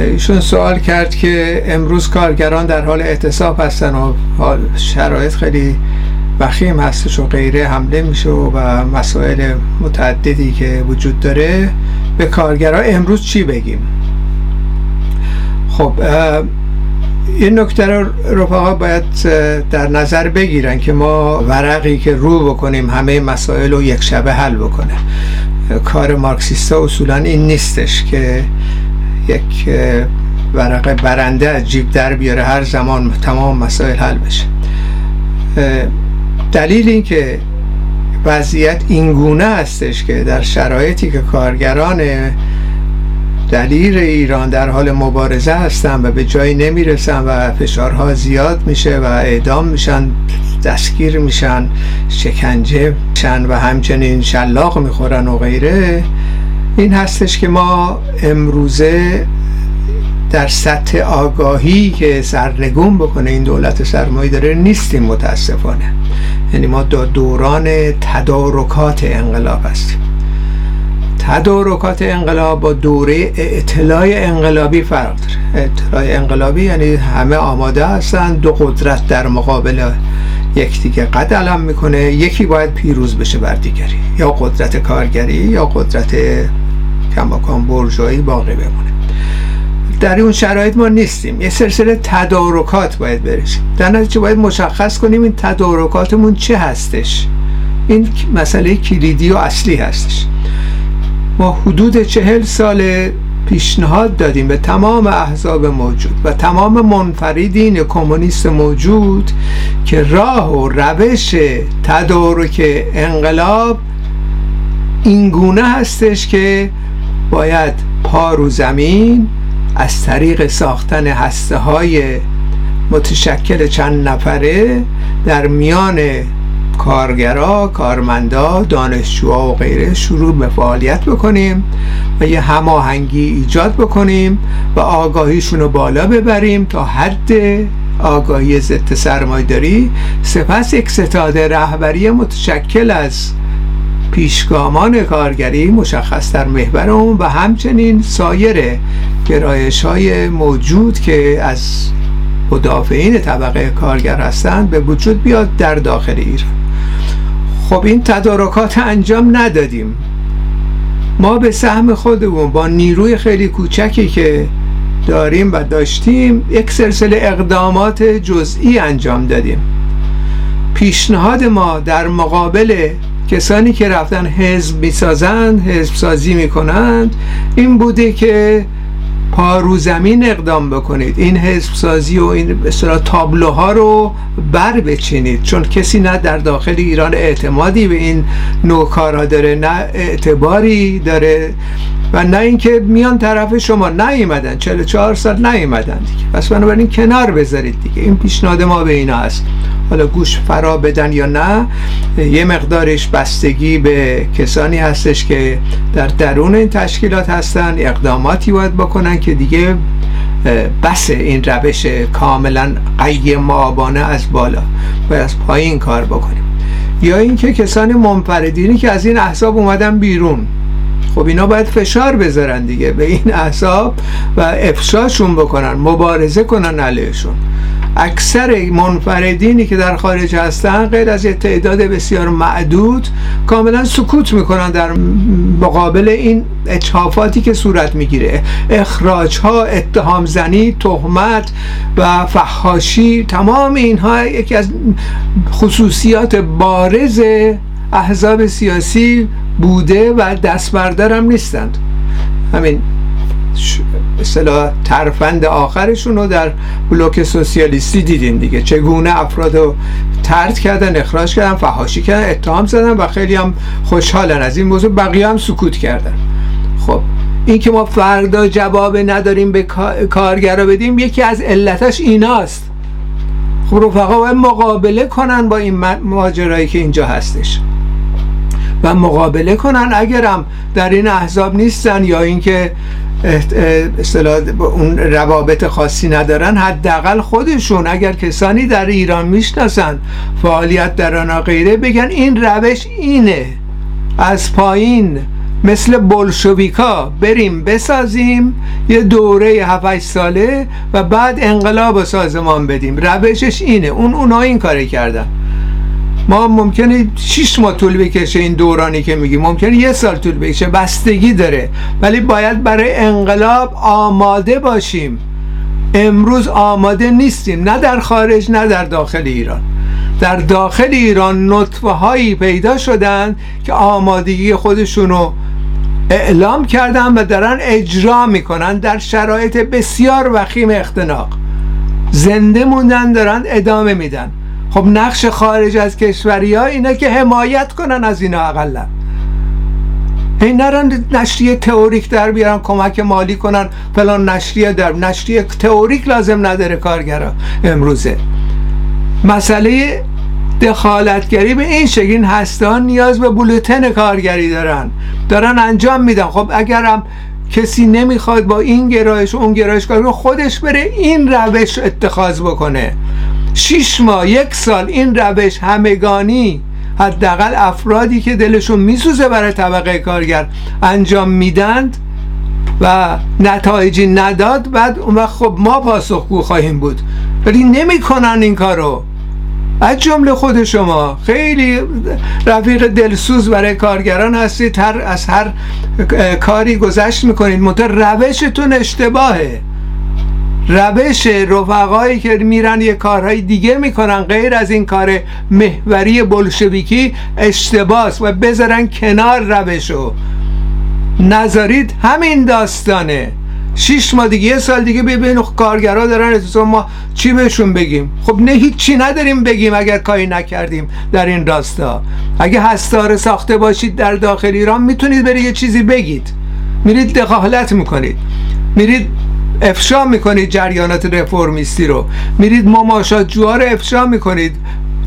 ایشون سوال کرد که امروز کارگران در حال اعتصاب هستن و شرایط خیلی وخیم هستش و غیره حمله میشه و مسائل متعددی که وجود داره. به کارگران امروز چی بگیم؟ خب این نکته رو رفقا باید در نظر بگیرن که ما ورقی که رو بکنیم همه مسائل رو یک شبه حل بکنه. کار مارکسیستا اصولا این نیستش که یک ورق برنده از جیب در بیاره هر زمان تمام مسائل حل بشه. دلیل این که وضعیت اینگونه هستش که در شرایطی که کارگران دلیل ایران در حال مبارزه هستن و به جایی نمی‌رسن و فشارها زیاد میشه و اعدام میشن دستگیر میشن شکنجه میشن و همچنین شلاق می‌خورن و غیره این هستش که ما امروزه در سطح آگاهی که سرنگون بکنه این دولت سرمایه داره نیستیم متاسفانه. یعنی ما در دوران تدارکات انقلاب هستیم. تدارکات انقلاب با دوره اطلاع انقلابی فرق داره. اطلاع انقلابی یعنی همه آماده هستن دو قدرت در مقابل یکدیگه قد علم می‌کنه یکی باید پیروز بشه بر دیگری. یا قدرت کارگری یا قدرت کماکان برجایی باقی بمونه در اون شرایط ما نیستیم. یه سلسله تدارکات باید برسیم. در نتیجه باید مشخص کنیم این تدارکاتمون چه هستش. این مسئله کلیدی و اصلی هستش. ما حدود چهل سال پیشنهاد دادیم به تمام احزاب موجود و تمام منفردین کمونیست موجود که راه و روش تدارک انقلاب اینگونه هستش که باید پا رو زمین از طریق ساختن هسته های متشکل چند نفره در میان کارگرا، کارمندا، دانشجوها و غیره شروع به فعالیت بکنیم و یه هماهنگی ایجاد بکنیم و آگاهیشون رو بالا ببریم تا حد آگاهی ضد سرمایداری سپس یک ستاد رهبری متشکل از پیشگامان کارگری مشخص در محور اون و همچنین سایر گرایش های موجود که از مدافعین طبقه کارگر هستند به وجود بیاد در داخل ایران. خب این تدارکات انجام ندادیم. ما به سهم خودمون با نیروی خیلی کوچکی که داریم و داشتیم یک سلسله اقدامات جزئی انجام دادیم. پیشنهاد ما در مقابل کسانی که رفتن حزب می‌سازند حزب سازی می‌کنند این بوده که پا رو زمین اقدام بکنید. این حزب سازی و این مثلا تابلوها رو بر بچینید. چون کسی نه در داخل ایران اعتمادی به این نوع کارها داره نه اعتباری داره و نه اینکه میان طرف شما نیومدن. 44 سال نیومدن دیگه. پس بنابراین کنار بذارید دیگه. این پیشنهاد ما به اینا هست. حالا گوش فرا بدن یا نه یه مقدارش بستگی به کسانی هستش که در درون این تشکیلات هستن اقداماتی باید بکنن که دیگه بس این روش کاملا قیم آبانه از بالا باید از پایین کار بکنیم. یا اینکه کسانی منفردینی که از این احزاب اومدن بیرون. خب اینا باید فشار بذارن دیگه به این احزاب و افشاشون بکنن مبارزه کنن علیهشون. اکثر منفردینی که در خارج هستن غیر از یه تعداد بسیار معدود کاملا سکوت می‌کنن در مقابل این اچافاتی که صورت می‌گیره. اخراج ها اتهام زنی تهمت و فحاشی تمام اینها یکی از خصوصیات بارز احزاب سیاسی بوده و دست بردارم نیستند. همین. اصطلاح ترفند آخرشون رو در بلوک سوسیالیستی دیدیم دیگه. چگونه افراد رو ترد کردن اخراج کردن فهاشی کردن اتهام زدن و خیلی هم خوشحالن. از این موضوع بقیه هم سکوت کردن. خب این که ما فردا جواب نداریم به کارگرا بدیم یکی از علتش ایناست. خب رفقا باید مقابله کنن با این ماجرایی که اینجا هستش. و مقابله کنن اگرم در این احزاب نیستن یا اینکه اصطلاح اون روابط خاصی ندارن حداقل خودشون. اگر کسانی در ایران می‌شناسن فعالیت در آن غیره بگن این روش اینه. از پایین مثل بلشویکا بریم بسازیم یه دوره 7 ساله و بعد انقلاب و سازمان بدیم. روشش اینه. اون اونا این کاری کردن. ما ممکنه 6 ماه طول بکشه این دورانی که میگیم. ممکنه یه سال طول بکشه. بستگی داره. ولی باید برای انقلاب آماده باشیم. امروز آماده نیستیم. نه در خارج نه در داخل ایران. در داخل ایران نطفه هایی پیدا شدن که آمادگی خودشونو اعلام کردن و دارن اجرا می‌کنن در شرایط بسیار وخیم اختناق. زنده موندن دارن ادامه میدن. خب نقش خارج از کشوری ها اینه که حمایت کنن از اینا اقلا. این نرن نشریه تئوریک در بیارن کمک مالی کنن. فلان نشریه در نشریه تئوریک لازم نداره کارگرا امروزه. مسئله دخالتگری به این شکل هستان نیاز به بولتن کارگری دارن. دارن انجام میدن. خب اگرم کسی نمی‌خواد با این گرایش اون گرایش کار خودش بره این روش اتخاذ بکنه. شیش ماه یک سال این روش همگانی حداقل افرادی که دلشون میسوزه برای طبقه کارگر انجام میدند و نتایجی نداد بعد اون وقت خب ما پاسخگو خواهیم بود. ولی نمی‌کنن این کارو. از جمله خود شما. خیلی رفیق دلسوز برای کارگران هستید. هر از هر کاری گذشت می‌کنید. منتها روشتون اشتباهه. روش رفقایی که میرن یه کارهای دیگه می‌کنن غیر از این کار محوری بلشویکی اشتباس و بذارن کنار روشو. نذارید همین داستانه. شیش ماه دیگه یه سال دیگه ببین کارگرا دارن اتفاقا ما چی بهشون بگیم؟ خب نه هیچی نداریم بگیم اگر کاری نکردیم در این راستا. اگه هستار ساخته باشید در داخل ایران می‌تونید بری یه چیزی بگید. میرید دخالت می‌کنید. میرید افشا می‌کنید جریانات رفرمیستی رو. میرید مماشات جوها رو افشا می‌کنید.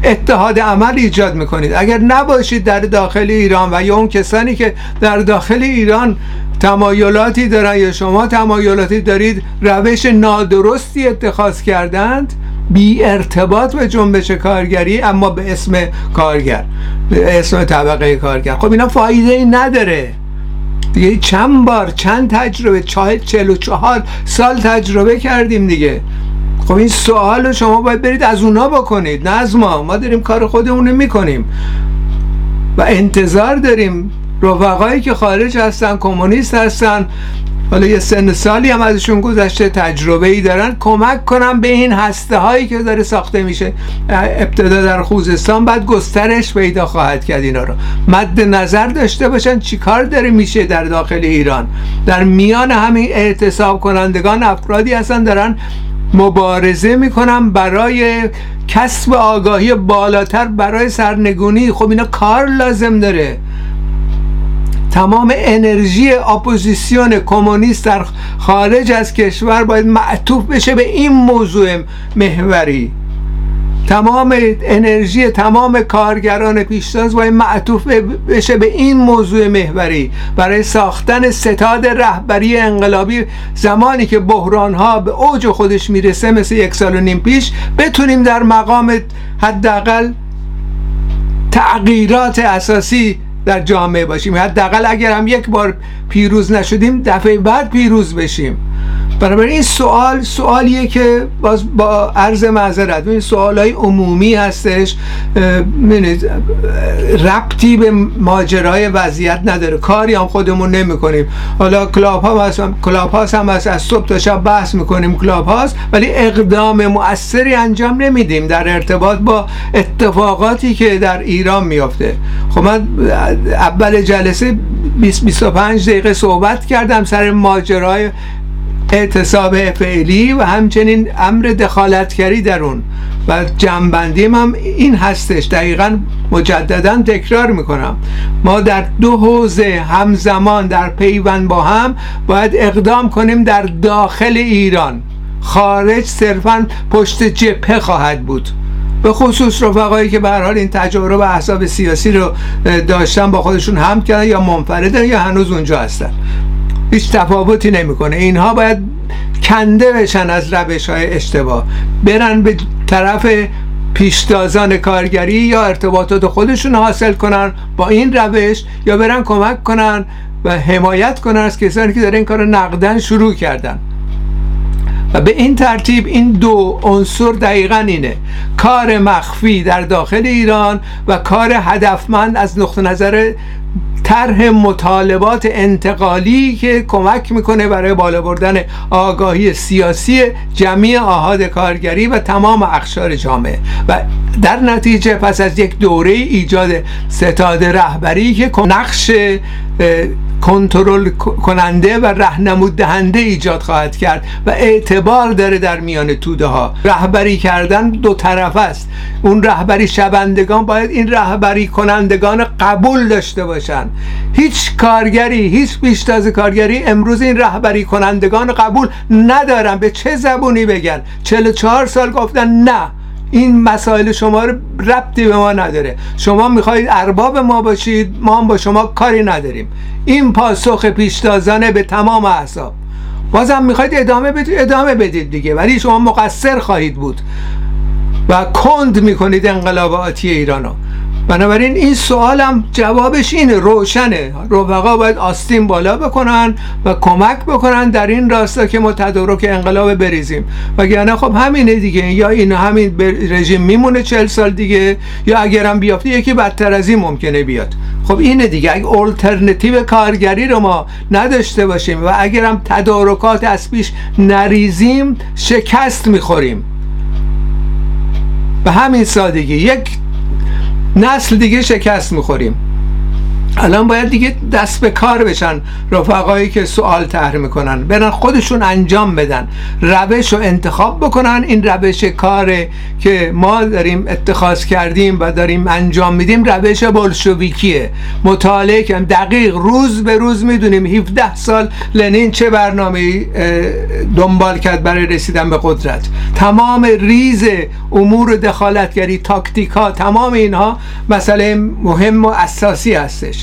اتحاد عمل ایجاد می‌کنید. اگر نباشید در داخل ایران و یا اون کسانی که در داخل ایران تمایلاتی دارن یا شما تمایلاتی دارید روش نادرستی اتخاذ کردند بی ارتباط به جنبش کارگری اما به اسم کارگر به اسم طبقه کارگر. خب اینا فایده ای نداره. دیگه چند بار چند تجربه چهل و چهار سال تجربه کردیم دیگه. خب این سوال رو شما باید برید از اونا بکنید نه از ما. ما داریم کار خودمون می‌کنیم. و انتظار داریم رفقایی که خارج هستن کمونیست هستن حالا یه سن سالی هم ازشون گذشته تجربه ای دارن. کمک کنم به این هسته هایی که داره ساخته میشه. ابتدا در خوزستان بعد گسترش پیدا خواهد کرد اینا رو. مد نظر داشته باشن چیکار داره میشه در داخل ایران. در میان همین اعتصاب کنندگان افرادی هستن دارن مبارزه می‌کنم برای کسب آگاهی بالاتر برای سرنگونی. خب اینا کار لازم داره. تمام انرژی اپوزیسیون کمونیست در خارج از کشور باید معطوف بشه به این موضوع محوری. تمام انرژی تمام کارگران پیشتاز باید معطوف بشه به این موضوع محوری. برای ساختن ستاد رهبری انقلابی زمانی که بحران ها به اوج خودش می‌رسه مثل یک سال و نیم پیش بتونیم در مقام حداقل تغییرات اساسی در جامعه باشیم. حداقل اگر هم یک بار پیروز نشدیم دفعه بعد پیروز بشیم. بنابراین این سوال سوالیه که باز با عرض معذرت این سوال های عمومی هستش ربطی به ماجرای وضعیت نداره. کاری هم خودمون نمی کنیم حالا club ها هم Clubhouse هم از صبح تا شب بحث می‌کنیم Clubhouse ولی اقدام مؤثری انجام نمیدیم در ارتباط با اتفاقاتی که در ایران میافته. خب من اول جلسه 20 25 دقیقه صحبت کردم سر ماجرای اعتصاب فعلی و همچنین امر دخالتگری در اون. و جنبندی هم این هستش. دقیقا مجددا تکرار می‌کنم. ما در دو حوزه همزمان در پیوند با هم باید اقدام کنیم در داخل ایران. خارج صرفا پشت جبهه خواهد بود. به خصوص رفقایی که به حال این تجارب احزاب سیاسی رو داشتن با خودشون هم کردن یا منفردن یا هنوز اونجا هستن. هیچ تفاوتی نمی‌کنه. اینها باید کنده بشن از روش های اشتباه. برن به طرف پیشتازان کارگری یا ارتباطات خودشون حاصل کنن با این روش یا برن کمک کنن و حمایت کنن از کسانی که در این کار نقدن شروع کردن. و به این ترتیب این دو عنصر دقیقا اینه. کار مخفی در داخل ایران و کار هدفمند از نقطه نظر طرح مطالبات انتقالی که کمک می‌کنه برای بالا بردن آگاهی سیاسی جمعی آهاد کارگری و تمام اخشار جامعه. و در نتیجه پس از یک دوره ایجاد ستاد رهبری که نقش کنترل کننده و رهنمود دهنده ایجاد خواهد کرد و اعتبار داره در میان توده ها رهبری کردن دو طرف است. اون رهبری شبندگان باید این رهبری کنندگان قبول داشته باشن. هیچ کارگری هیچ پیشتاز کارگری امروز این رهبری کنندگان قبول ندارن. به چه زبونی بگن؟ 44 سال گفتن نه. این مسائل شما رو ربطی به ما نداره. شما می‌خواهید ارباب ما باشید ما هم با شما کاری نداریم. این پاسخ پیشتازانه به تمام احزاب بازم می‌خواید ادامه بدید ادامه بدید دیگه ولی شما مقصر خواهید بود. و کند می‌کنید انقلاب آتی ایرانو. بنابراین این سوالم جوابش اینه روشنه. رفقا باید آستین بالا بکنن و کمک بکنن در این راستا که ما تدارک انقلاب بریزیم. وگرنه خب همینه دیگه. یا این همین رژیم میمونه چهل سال دیگه یا اگرم بیافته یکی بدتر از این ممکنه بیاد. خب اینه دیگه. اگه الترنتیو کارگری رو ما نداشته باشیم و اگرم تدارکات از پیش نریزیم شکست می‌خوریم. به همین سادگی. یک نسل دیگه شکست می‌خوریم. الان باید دیگه دست به کار بشن رفقایی که سوال طرح می‌کنن برن خودشون انجام بدن روش رو انتخاب بکنن. این روش کار که ما داریم اتخاذ کردیم و داریم انجام میدیم روش بلشویکیه. مطالعه کنیم دقیق روز به روز می‌دونیم 17 سال لنین چه برنامه دنبال کرد برای رسیدن به قدرت. تمام ریز امور دخالتگری تاکتیک ها تمام اینها مسئله مهم و اساسی هستش.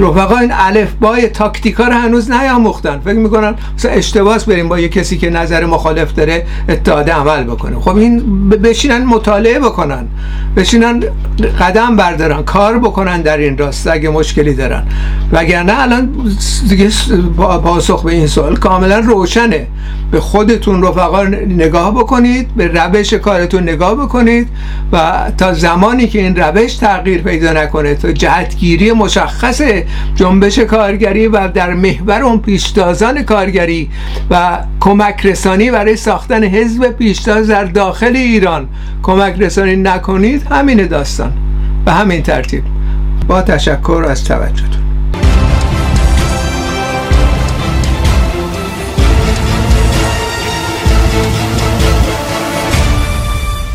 رفقا این الف بای تاکتیکا رو هنوز نیاموختن. فکر می‌کنن مثلا اشتباس بریم با یه کسی که نظر مخالف داره اتحاد عمل بکنه. خب این بشینن مطالعه بکنن. بشینن قدم بردارن کار بکنن در این راسته اگه مشکلی دارن. وگرنه الان دیگه پاسخ به این سوال کاملا روشنه. به خودتون رفقا نگاه بکنید به روش کارتون نگاه بکنید و تا زمانی که این روش تغییر پیدا نکنه تا جهتگیری مشخص جنبش کارگری و در محور اون پیشتازان کارگری و کمک رسانی برای ساختن حزب پیشتاز در داخل ایران. کمک رسانی نکنید همین داستان. به همین ترتیب. با تشکر از توجهتون.